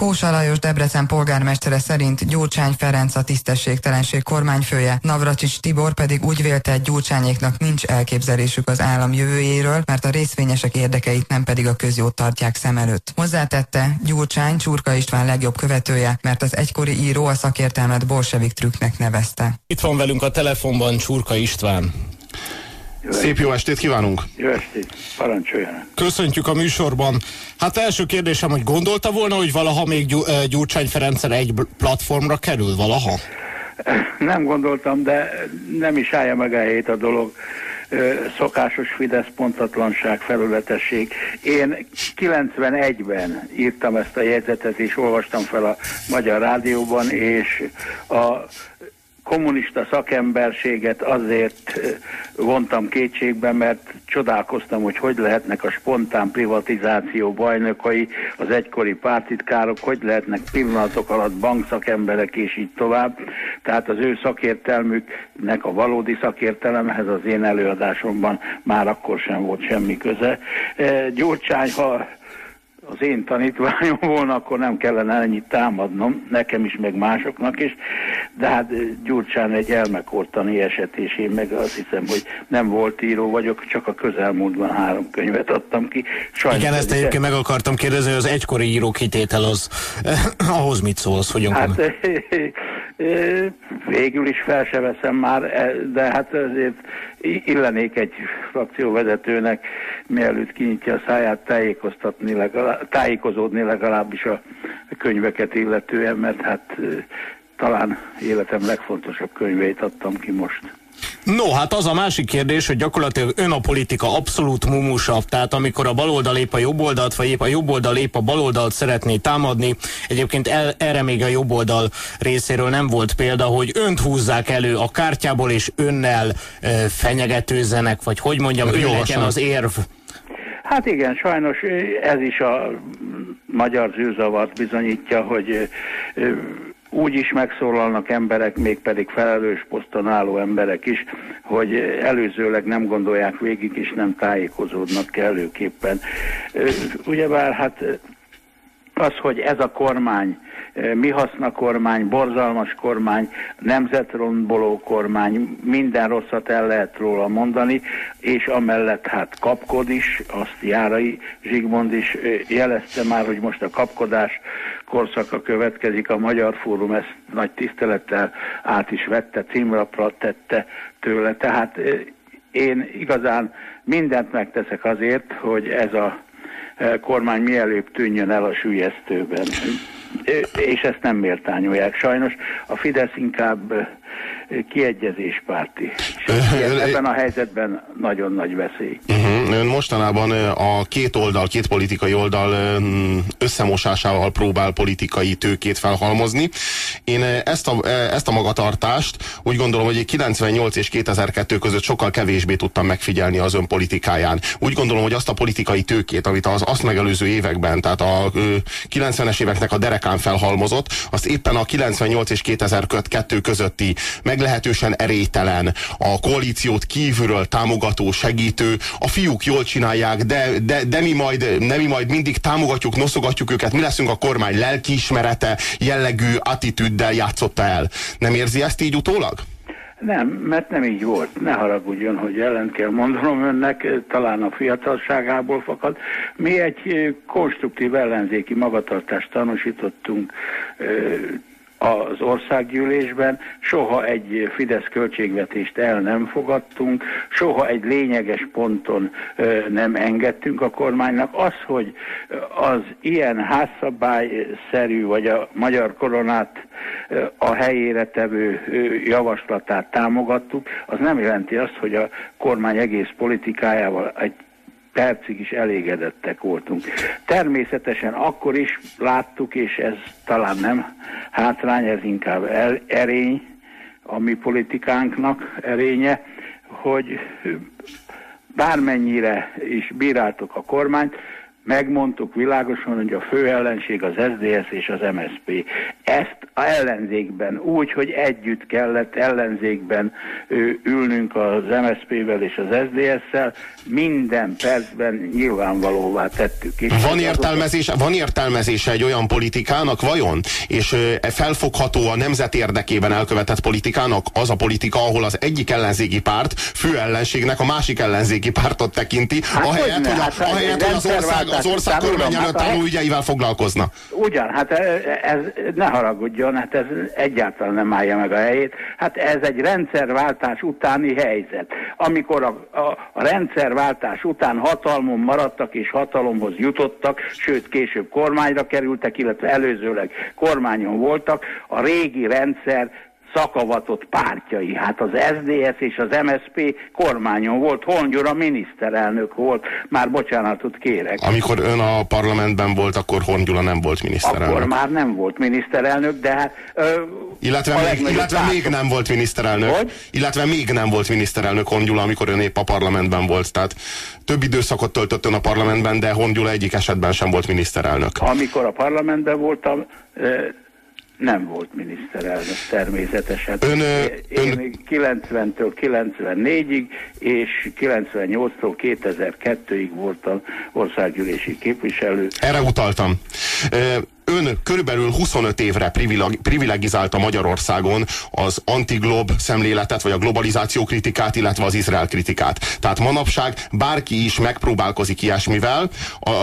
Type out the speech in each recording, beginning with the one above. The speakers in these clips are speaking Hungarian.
Kósa Lajos Debrecen polgármestere szerint Gyurcsány Ferenc a tisztességtelenség kormányfője, Navracsics Tibor pedig úgy vélte, Gyurcsányéknak nincs elképzelésük az állam jövőjéről, mert a részvényesek érdekeit nem pedig a közjót tartják szem előtt. Hozzátette, Gyurcsány Csurka István legjobb követője, mert az egykori író a szakértelmet bolsevik trükknek nevezte. Itt van velünk a telefonban Csurka István. Szép jó estét kívánunk! Jó estét, parancsoljanak! Köszöntjük a műsorban. Hát első kérdésem, hogy gondolta volna, hogy valaha még Gyurcsány Ferenccel egy platformra kerül valaha? Nem gondoltam, de nem is állja meg a helyét a dolog. Szokásos Fidesz pontatlanság, felületesség. Én 91-ben írtam ezt a jegyzetet, és olvastam fel a Magyar Rádióban, és a kommunista szakemberséget azért vontam kétségbe, mert csodálkoztam, hogy hogy lehetnek a spontán privatizáció bajnokai, az egykori pártitkárok, hogy lehetnek pillanatok alatt bankszakemberek és így tovább. Tehát az ő szakértelmüknek a valódi szakértelemhez az én előadásomban már akkor sem volt semmi köze. Gyurcsány, ha az én tanítványom volna, akkor nem kellene ennyit támadnom, nekem is, meg másoknak is, de hát Gyurcsán egy elmekortani eset, és én meg azt hiszem, hogy nem volt író vagyok, csak a közelmúltban három könyvet adtam ki. Sajnos Igen, ezt egyébként meg akartam kérdezni, hogy az egykori író kitétel az, ahhoz mit szólsz, hogyan hát, végül is fel se veszem már, e, de hát azért illenék egy frakcióvezetőnek, mielőtt kinyitja a száját tájékoztatni, legalább, tájékozódni legalábbis a könyveket illetően, mert hát talán életem legfontosabb könyveit adtam ki most. No, hát az a másik kérdés, hogy gyakorlatilag ön a politika abszolút mumusabb, tehát amikor a baloldal lép a jobboldalt, vagy épp a jobboldal lép a baloldalt szeretné támadni, egyébként el, erre még a jobboldal részéről nem volt példa, hogy önt húzzák elő a kártyából, és önnel e, fenyegetőzenek, vagy hogy mondjam, ő legyen az érv. Hát igen, sajnos ez is a magyar zűrzavart bizonyítja, hogy úgy is megszólalnak emberek, mégpedig felelős poszton álló emberek is, hogy előzőleg nem gondolják végig, és nem tájékozódnak kellőképpen. Ugyebár hát az, hogy ez a kormány, mi haszna kormány, borzalmas kormány, nemzetromboló kormány, minden rosszat el lehet róla mondani, és amellett hát kapkod is, azt Járai Zsigmond is jelezte már, hogy most a kapkodás korszaka következik, a Magyar Fórum ezt nagy tisztelettel át is vette, címrapra tette tőle, tehát én igazán mindent megteszek azért, hogy ez a kormány mielőbb tűnjön el a sülyeztőben. És ezt nem méltányolják sajnos. A Fidesz inkább kiegyezéspárti. ebben a helyzetben nagyon nagy veszély. Uh-huh. Ön mostanában a két oldal, két politikai oldal összemosásával próbál politikai tőkét felhalmozni. Én ezt a, ezt a magatartást úgy gondolom, hogy 98 és 2002 között sokkal kevésbé tudtam megfigyelni az ön politikáján. Úgy gondolom, hogy azt a politikai tőkét, amit az azt megelőző években, tehát a 90-es éveknek a derekán felhalmozott, azt éppen a 98 és 2002 közötti meglehetősen erélytelen, a koalíciót kívülről támogató, segítő, a fiúk jól csinálják, de, de, de mi, majd, de mi majd mindig támogatjuk, noszogatjuk őket, mi leszünk a kormány lelkiismerete, jellegű attitűddel játszotta el. Nem érzi ezt így utólag? Nem, mert nem így volt. Ne haragudjon, hogy ellen kell mondanom önnek, talán a fiatalságából fakad. Mi egy konstruktív ellenzéki magatartást tanúsítottunk az országgyűlésben, soha egy Fidesz költségvetést el nem fogadtunk, soha egy lényeges ponton nem engedtünk a kormánynak. Az, hogy az ilyen házszabályszerű, vagy a magyar koronát a helyére tevő javaslatát támogattuk, az nem jelenti azt, hogy a kormány egész politikájával egy percig is elégedettek voltunk. Természetesen akkor is láttuk, és ez talán nem hátrány, ez inkább el, erény, a mi politikánknak erénye, hogy bármennyire is bíráltuk a kormányt, megmondtuk világosan, hogy a fő ellenség az SDS és az MSP. Ezt a ellenzékben úgy, hogy együtt kellett ellenzékben ülnünk az MSP-vel és az SDS-szel, minden percben nyilvánvalóvá tettük. És van, értelmezése, van értelmezése egy olyan politikának, vajon? És e felfogható a nemzet érdekében elkövetett politikának az a politika, ahol az egyik ellenzéki párt fő ellenségnek a másik ellenzéki pártot tekinti, hát ahelyett, hogy, a, hát, ahelyett, hogy az ország, az ország kormány előtt álló ügyeivel foglalkozna. Ugyan, hát ez ne haragudjon, hát ez egyáltalán nem állja meg a helyét. Hát ez egy rendszerváltás utáni helyzet. Amikor a, a, a rendszerváltás után hatalmon maradtak és hatalomhoz jutottak, sőt később kormányra kerültek, illetve előzőleg kormányon voltak, a régi rendszer szakavatott pártjai. Hát az SDS és az MSP kormányon volt, Hongyura miniszterelnök volt, már bocsánatot kérek. Amikor ön a parlamentben volt, akkor Hongyula nem volt miniszterelnök. Akkor már nem volt miniszterelnök, de hát... Ö, illetve még, illetve még nem volt miniszterelnök. Hogy? Illetve még nem volt miniszterelnök Hongyula, amikor ön épp a parlamentben volt. Tehát több időszakot töltött ön a parlamentben, de Hongyula egyik esetben sem volt miniszterelnök. Amikor a parlamentben voltam, nem volt miniszterelnök természetesen. Ön, Én ön... 90-től 94-ig és 98-tól 2002-ig voltam országgyűlési képviselő. Erre utaltam ön körülbelül 25 évre privilegizálta Magyarországon az antiglob szemléletet, vagy a globalizáció kritikát, illetve az Izrael kritikát. Tehát manapság bárki is megpróbálkozik ilyesmivel,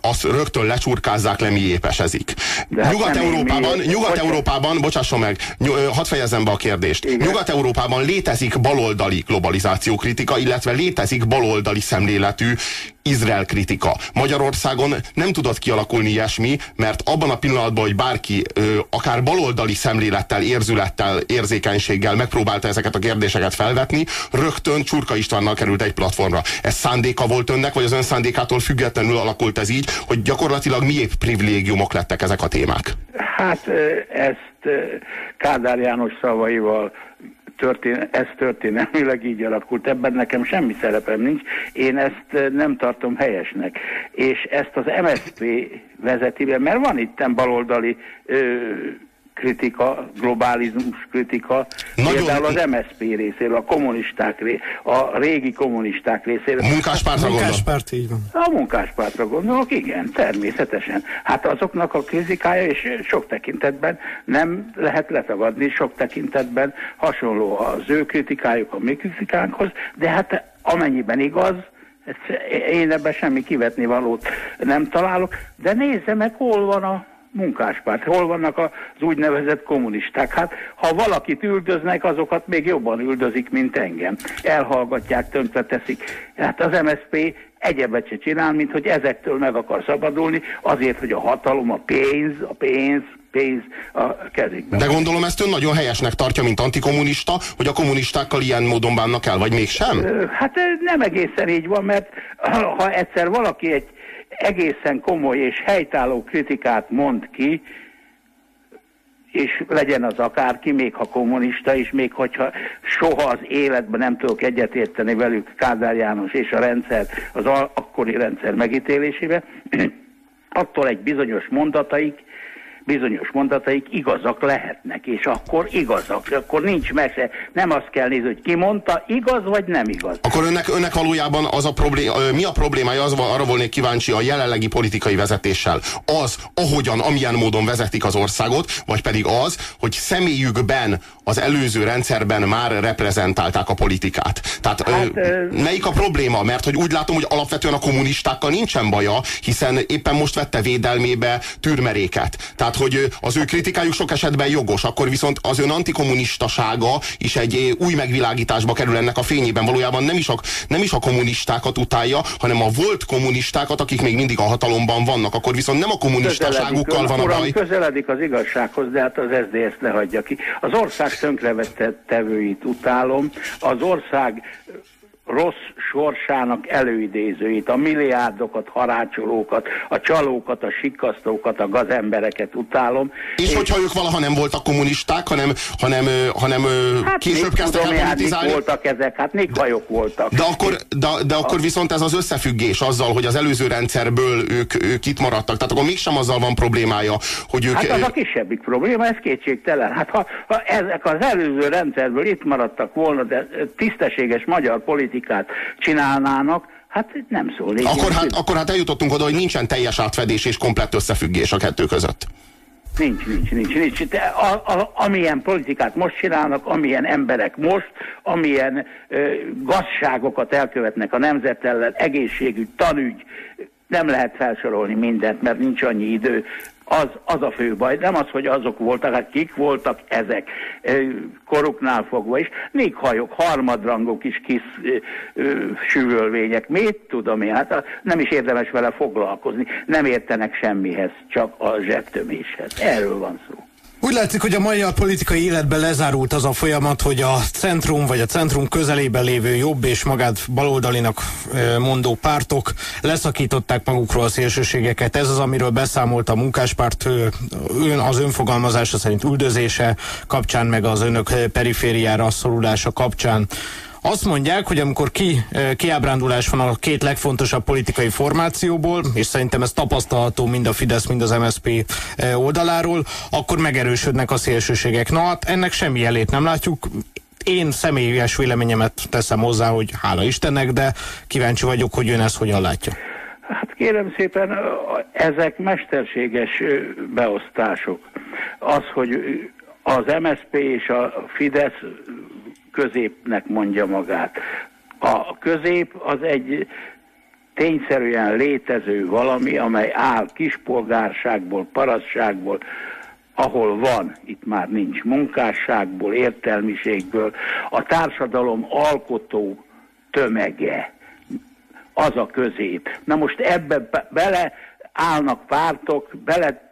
azt rögtön lecsurkázzák le, mi épesezik. Hát Nyugat-Európában, Nyugat-Európában, bocsásson meg, hadd fejezzem be a kérdést. Nyugat-Európában létezik baloldali globalizáció kritika, illetve létezik baloldali szemléletű Izrael kritika. Magyarországon nem tudott kialakulni ilyesmi, mert abban a pillanatban, hogy bárki ö, akár baloldali szemlélettel, érzülettel, érzékenységgel megpróbálta ezeket a kérdéseket felvetni, rögtön Csurka Istvánnal került egy platformra. Ez szándéka volt önnek, vagy az ön szándékától függetlenül alakult ez így, hogy gyakorlatilag miépp privilégiumok lettek ezek a témák? Hát ezt Kádár János szavaival történ ez történelmileg így alakult, ebben nekem semmi szerepem nincs, én ezt eh, nem tartom helyesnek. És ezt az MSZP vezeti mert van itten baloldali ö, kritika, globalizmus kritika, Nagyon... például az MSZP részéről, a kommunisták ré, a régi kommunisták részéről. A munkáspártra gondolok. Munkáspárt, így van. A munkáspártra gondolok, igen, természetesen. Hát azoknak a kritikája, és sok tekintetben nem lehet letagadni, sok tekintetben hasonló az ő kritikájuk a mi kritikánkhoz, de hát amennyiben igaz, én ebben semmi kivetni valót nem találok, de nézze meg, hol van a munkáspárt. Hol vannak az úgynevezett kommunisták? Hát, ha valakit üldöznek, azokat még jobban üldözik, mint engem. Elhallgatják, tönkreteszik. Hát az MSZP egyebet se csinál, mint hogy ezektől meg akar szabadulni, azért, hogy a hatalom, a pénz, a pénz, pénz a kezükben. De gondolom ezt ön nagyon helyesnek tartja, mint antikommunista, hogy a kommunistákkal ilyen módon bánnak el, vagy mégsem? Hát nem egészen így van, mert ha egyszer valaki egy egészen komoly és helytálló kritikát mond ki, és legyen az akárki, még ha kommunista is, még hogyha soha az életben nem tudok egyetérteni velük Kádár János és a rendszer, az akkori rendszer megítélésébe, attól egy bizonyos mondataik bizonyos mondataik igazak lehetnek, és akkor igazak, akkor nincs meg, nem azt kell nézni, hogy ki mondta, igaz vagy nem igaz. Akkor önnek, önnek valójában az a probléma, mi a problémája, az, arra volnék kíváncsi a jelenlegi politikai vezetéssel. Az, ahogyan, amilyen módon vezetik az országot, vagy pedig az, hogy személyükben az előző rendszerben már reprezentálták a politikát. Tehát hát, ö, melyik a probléma? Mert hogy úgy látom, hogy alapvetően a kommunistákkal nincsen baja, hiszen éppen most vette védelmébe türmeréket. Tehát tehát, hogy az ő kritikájuk sok esetben jogos, akkor viszont az ön antikommunistasága is egy új megvilágításba kerül ennek a fényében. Valójában nem is a, nem is a kommunistákat utálja, hanem a volt kommunistákat, akik még mindig a hatalomban vannak. Akkor viszont nem a kommunistaságukkal van a baj. Közeledik az igazsághoz, de hát az SZDSZ ne hagyja ki. Az ország tönkrevetett tevőit utálom, az ország rossz sorsának előidézőit, a milliárdokat, harácsolókat, a csalókat, a sikkasztókat, a gazembereket utálom. És, és hogyha ők valaha nem voltak kommunisták, hanem, hanem, hanem hát később kezdtek el hát politizálni? voltak ezek, hát néghajok voltak. De akkor, de, de akkor viszont ez az összefüggés azzal, hogy az előző rendszerből ők, ők itt maradtak. Tehát akkor mégsem azzal van problémája, hogy ők... Hát az a kisebbik probléma, ez kétségtelen. Hát ha, ha ezek az előző rendszerből itt maradtak volna, de tisztességes magyar politika politikát csinálnának, hát nem szól. Akkor hát, akkor hát eljutottunk oda, hogy nincsen teljes átfedés és komplett összefüggés a kettő között. Nincs, nincs, nincs, nincs. De a, a, amilyen politikát most csinálnak, amilyen emberek most, amilyen ö, gazságokat elkövetnek a nemzet ellen, egészségügy, tanügy, nem lehet felsorolni mindent, mert nincs annyi idő az, az a fő baj. Nem az, hogy azok voltak, hát kik voltak ezek koruknál fogva is. hajok, harmadrangok is kis süvölvények. Mit tudom én? Hát nem is érdemes vele foglalkozni. Nem értenek semmihez, csak a zsebtöméshez. Erről van szó. Úgy látszik, hogy a magyar politikai életben lezárult az a folyamat, hogy a centrum vagy a centrum közelében lévő jobb és magát baloldalinak mondó pártok leszakították magukról a szélsőségeket. Ez az, amiről beszámolt a munkáspárt ön, az önfogalmazása szerint üldözése kapcsán, meg az önök perifériára szorulása kapcsán. Azt mondják, hogy amikor ki, kiábrándulás van a két legfontosabb politikai formációból, és szerintem ez tapasztalható mind a Fidesz, mind az MSZP oldaláról, akkor megerősödnek a szélsőségek. Na hát ennek semmi jelét nem látjuk. Én személyes véleményemet teszem hozzá, hogy hála Istennek, de kíváncsi vagyok, hogy ön ezt hogyan látja. Hát kérem szépen, ezek mesterséges beosztások. Az, hogy az MSP és a Fidesz középnek mondja magát. A közép az egy tényszerűen létező valami, amely áll kispolgárságból, parasságból, ahol van, itt már nincs munkásságból, értelmiségből, a társadalom alkotó tömege, az a közép. Na most ebbe bele állnak pártok, bele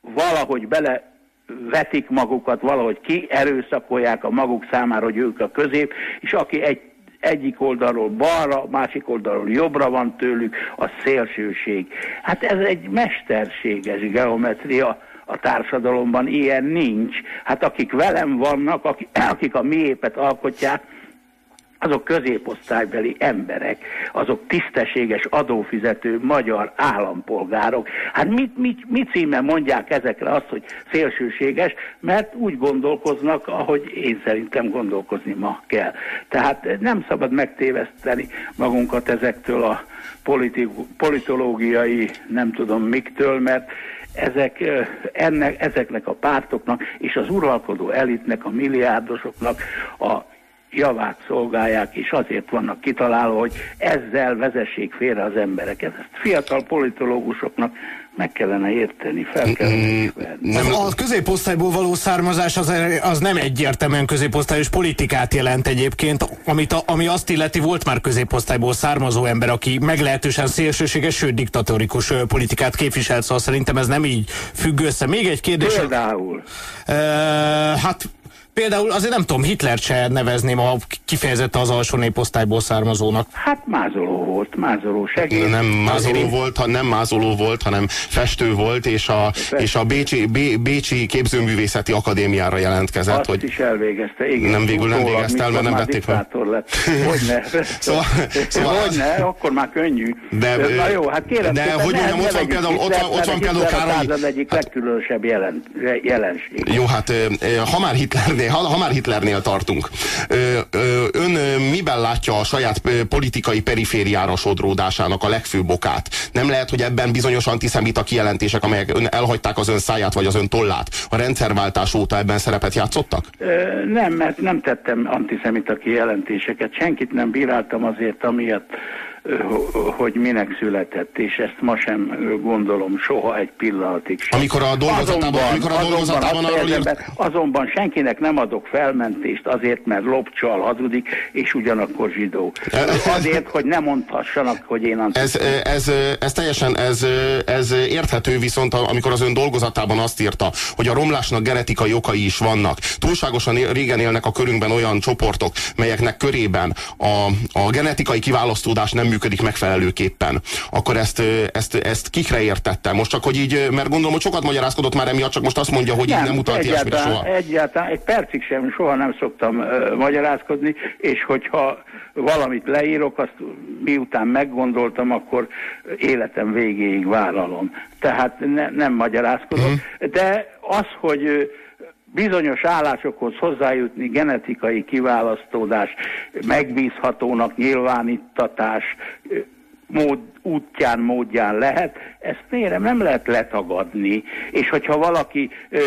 valahogy bele vetik magukat, valahogy kierőszakolják a maguk számára, hogy ők a közép, és aki egy egyik oldalról balra, másik oldalról jobbra van tőlük, a szélsőség. Hát ez egy mesterséges geometria a társadalomban, ilyen nincs. Hát akik velem vannak, akik, akik a miépet alkotják, azok középosztálybeli emberek, azok tisztességes adófizető magyar állampolgárok. Hát mit, mit, mit címen mondják ezekre azt, hogy szélsőséges, mert úgy gondolkoznak, ahogy én szerintem gondolkozni ma kell. Tehát nem szabad megtéveszteni magunkat ezektől a politológiai nem tudom miktől, mert ezek, ennek, ezeknek a pártoknak és az uralkodó elitnek, a milliárdosoknak a javát szolgálják, és azért vannak kitalálva, hogy ezzel vezessék félre az embereket. Ezt fiatal politológusoknak meg kellene érteni, fel kellene mm, ismerni. Nem. A középosztályból való származás az, az nem egyértelműen középosztályos politikát jelent egyébként, amit a, ami azt illeti, volt már középosztályból származó ember, aki meglehetősen szélsőséges, sőt diktatórikus politikát képviselt, szóval szerintem ez nem így függ össze. Még egy kérdés. Például? Uh, hát Például azért nem tudom, Hitler se nevezném a kifejezett az alsó néposztályból származónak. Hát mázoló volt, mázoló segéd. Nem mázoló volt, ha nem mázoló volt, hanem festő volt, és a, és a Bécsi, Bé, Bécsi Képzőművészeti Akadémiára jelentkezett. Azt hogy is elvégezte, igen. Nem végül nem végezte el, mert nem vették fel. lett. Hogyne. szóval, szóval, Hogyne, akkor már könnyű. De, Na jó, hát kérem, de hogy mondjam, ott van például, ott van, ott van például Károly... Az egyik hát, legkülönösebb jelen, jelenség. Jó, hát ha már Hitler Hitlernél, ha, ha már Hitlernél tartunk, ön miben látja a saját politikai perifériára sodródásának a legfőbb okát? Nem lehet, hogy ebben bizonyos antiszemita kijelentések, amelyek ön elhagyták az ön száját vagy az ön tollát, a rendszerváltás óta ebben szerepet játszottak? Nem, mert nem tettem antiszemita kijelentéseket. Senkit nem bíráltam azért, amiatt hogy minek született, és ezt ma sem gondolom soha egy pillanatig sem. Amikor a dolgozatában, azonban, amikor a dolgozatában arról írt... Azonban senkinek nem adok felmentést azért, mert lopcsal hazudik, és ugyanakkor zsidó. Azért, hogy ne mondhassanak, hogy én ez, ez, ez teljesen ez, ez érthető, viszont amikor az ön dolgozatában azt írta, hogy a romlásnak genetikai okai is vannak. Túlságosan régen élnek a körünkben olyan csoportok, melyeknek körében a, a genetikai kiválasztódás nem működik megfelelőképpen. Akkor ezt, ezt, ezt kikre értette? Most csak, hogy így, mert gondolom, hogy sokat magyarázkodott már emiatt, csak most azt mondja, hogy nem, így nem utalt ilyesmire soha. Egyáltalán, egy percig sem, soha nem szoktam uh, magyarázkodni, és hogyha valamit leírok, azt miután meggondoltam, akkor életem végéig vállalom. Tehát ne, nem magyarázkodok. Uh-huh. De az, hogy bizonyos állásokhoz hozzájutni genetikai kiválasztódás, megbízhatónak nyilvánítatás, mód, útján, módján lehet, ezt mérem, nem lehet letagadni. És hogyha valaki ö,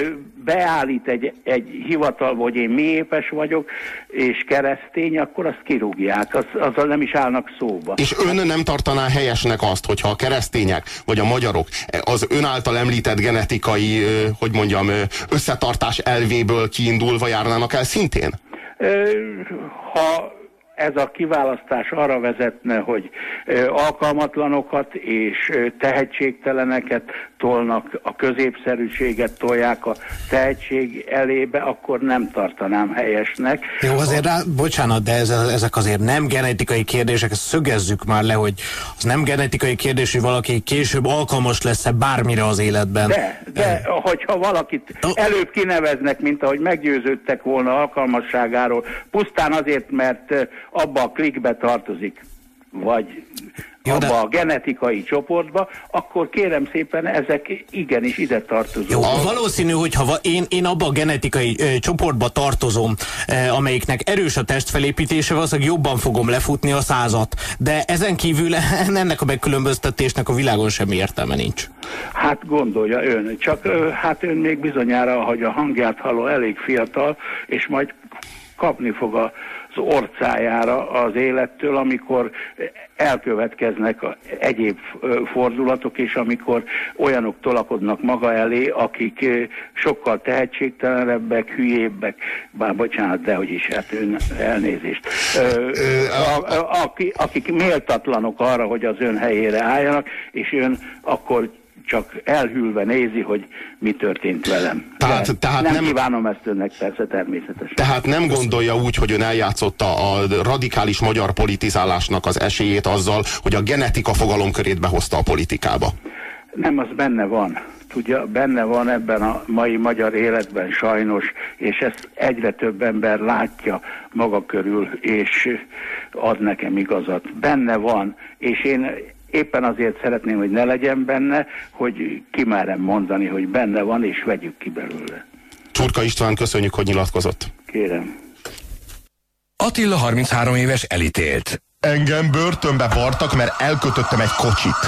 beállít egy, egy hivatalba, hogy én miépes vagyok, és keresztény, akkor azt kirúgják, az, azzal nem is állnak szóba. És ön nem tartaná helyesnek azt, hogyha a keresztények, vagy a magyarok az ön által említett genetikai, hogy mondjam, összetartás elvéből kiindulva járnának el szintén? Ö, ha ez a kiválasztás arra vezetne, hogy alkalmatlanokat és tehetségteleneket tolnak, a középszerűséget tolják a tehetség elébe, akkor nem tartanám helyesnek. Jó, azért rá, bocsánat, de ez, ezek azért nem genetikai kérdések, ezt szögezzük már le, hogy az nem genetikai kérdés, hogy valaki később alkalmas lesz-e bármire az életben. De, de hogyha valakit előbb kineveznek, mint ahogy meggyőződtek volna alkalmasságáról, pusztán azért, mert abba a klikbe tartozik, vagy Jó, abba de... a genetikai csoportba, akkor kérem szépen ezek igenis ide tartozó. Jó, valószínű, hogy ha én, én abba a genetikai ö, csoportba tartozom, ö, amelyiknek erős a testfelépítése, valószínűleg jobban fogom lefutni a százat. De ezen kívül ennek a megkülönböztetésnek a világon semmi értelme nincs. Hát gondolja ön, csak ö, hát ön még bizonyára, hogy a hangját halló elég fiatal, és majd kapni fog a orcájára az élettől, amikor elkövetkeznek egyéb fordulatok, és amikor olyanok tolakodnak maga elé, akik sokkal tehetségtelenebbek, hülyébbek, bár bocsánat, de hogy is, hát ön elnézést, akik méltatlanok arra, hogy az ön helyére álljanak, és ön akkor csak elhűlve nézi, hogy mi történt velem. Tehát, tehát nem, nem kívánom ezt önnek persze természetesen. Tehát nem gondolja úgy, hogy ön eljátszotta a radikális magyar politizálásnak az esélyét azzal, hogy a genetika fogalomkörét behozta a politikába? Nem, az benne van. Tudja, benne van ebben a mai magyar életben sajnos, és ezt egyre több ember látja maga körül, és ad nekem igazat. Benne van, és én éppen azért szeretném, hogy ne legyen benne, hogy kimerem mondani, hogy benne van, és vegyük ki belőle. Csurka István, köszönjük, hogy nyilatkozott. Kérem. Attila 33 éves elítélt. Engem börtönbe vartak, mert elkötöttem egy kocsit.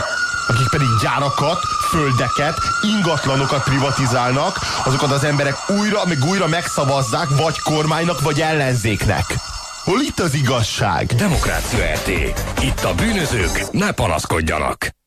Akik pedig gyárakat, földeket, ingatlanokat privatizálnak, azokat az emberek újra, meg újra megszavazzák, vagy kormánynak, vagy ellenzéknek. Hol itt az igazság? Demokrácia RT. Itt a bűnözők ne panaszkodjanak.